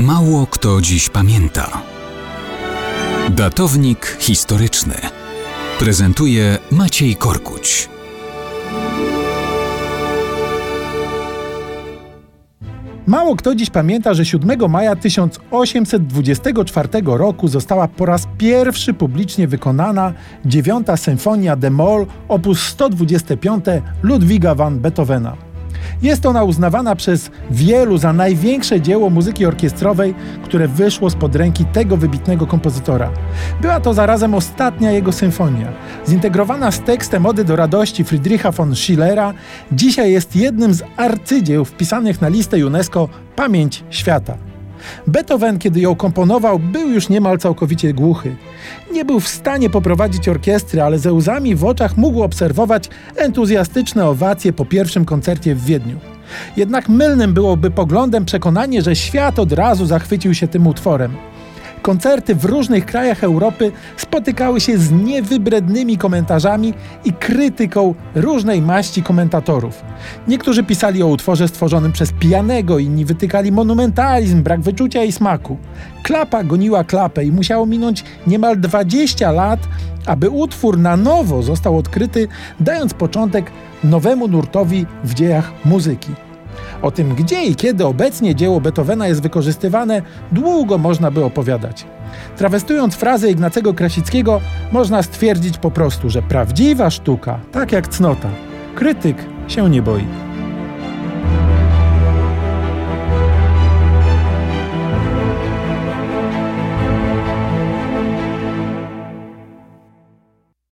Mało kto dziś pamięta. Datownik historyczny prezentuje Maciej Korkuć. Mało kto dziś pamięta, że 7 maja 1824 roku została po raz pierwszy publicznie wykonana dziewiąta symfonia de Moll op. 125 Ludwiga van Beethovena. Jest ona uznawana przez wielu za największe dzieło muzyki orkiestrowej, które wyszło spod ręki tego wybitnego kompozytora. Była to zarazem ostatnia jego symfonia. Zintegrowana z tekstem Ody do radości Friedricha von Schillera, dzisiaj jest jednym z arcydzieł wpisanych na listę UNESCO Pamięć Świata. Beethoven, kiedy ją komponował, był już niemal całkowicie głuchy. Nie był w stanie poprowadzić orkiestry, ale ze łzami w oczach mógł obserwować entuzjastyczne owacje po pierwszym koncercie w Wiedniu. Jednak mylnym byłoby poglądem przekonanie, że świat od razu zachwycił się tym utworem. Koncerty w różnych krajach Europy spotykały się z niewybrednymi komentarzami i krytyką różnej maści komentatorów. Niektórzy pisali o utworze stworzonym przez pijanego, inni wytykali monumentalizm, brak wyczucia i smaku. Klapa goniła klapę i musiało minąć niemal 20 lat, aby utwór na nowo został odkryty, dając początek nowemu nurtowi w dziejach muzyki. O tym, gdzie i kiedy obecnie dzieło Beethovena jest wykorzystywane, długo można by opowiadać. Trawestując frazę Ignacego Krasickiego, można stwierdzić po prostu, że prawdziwa sztuka, tak jak cnota, krytyk się nie boi.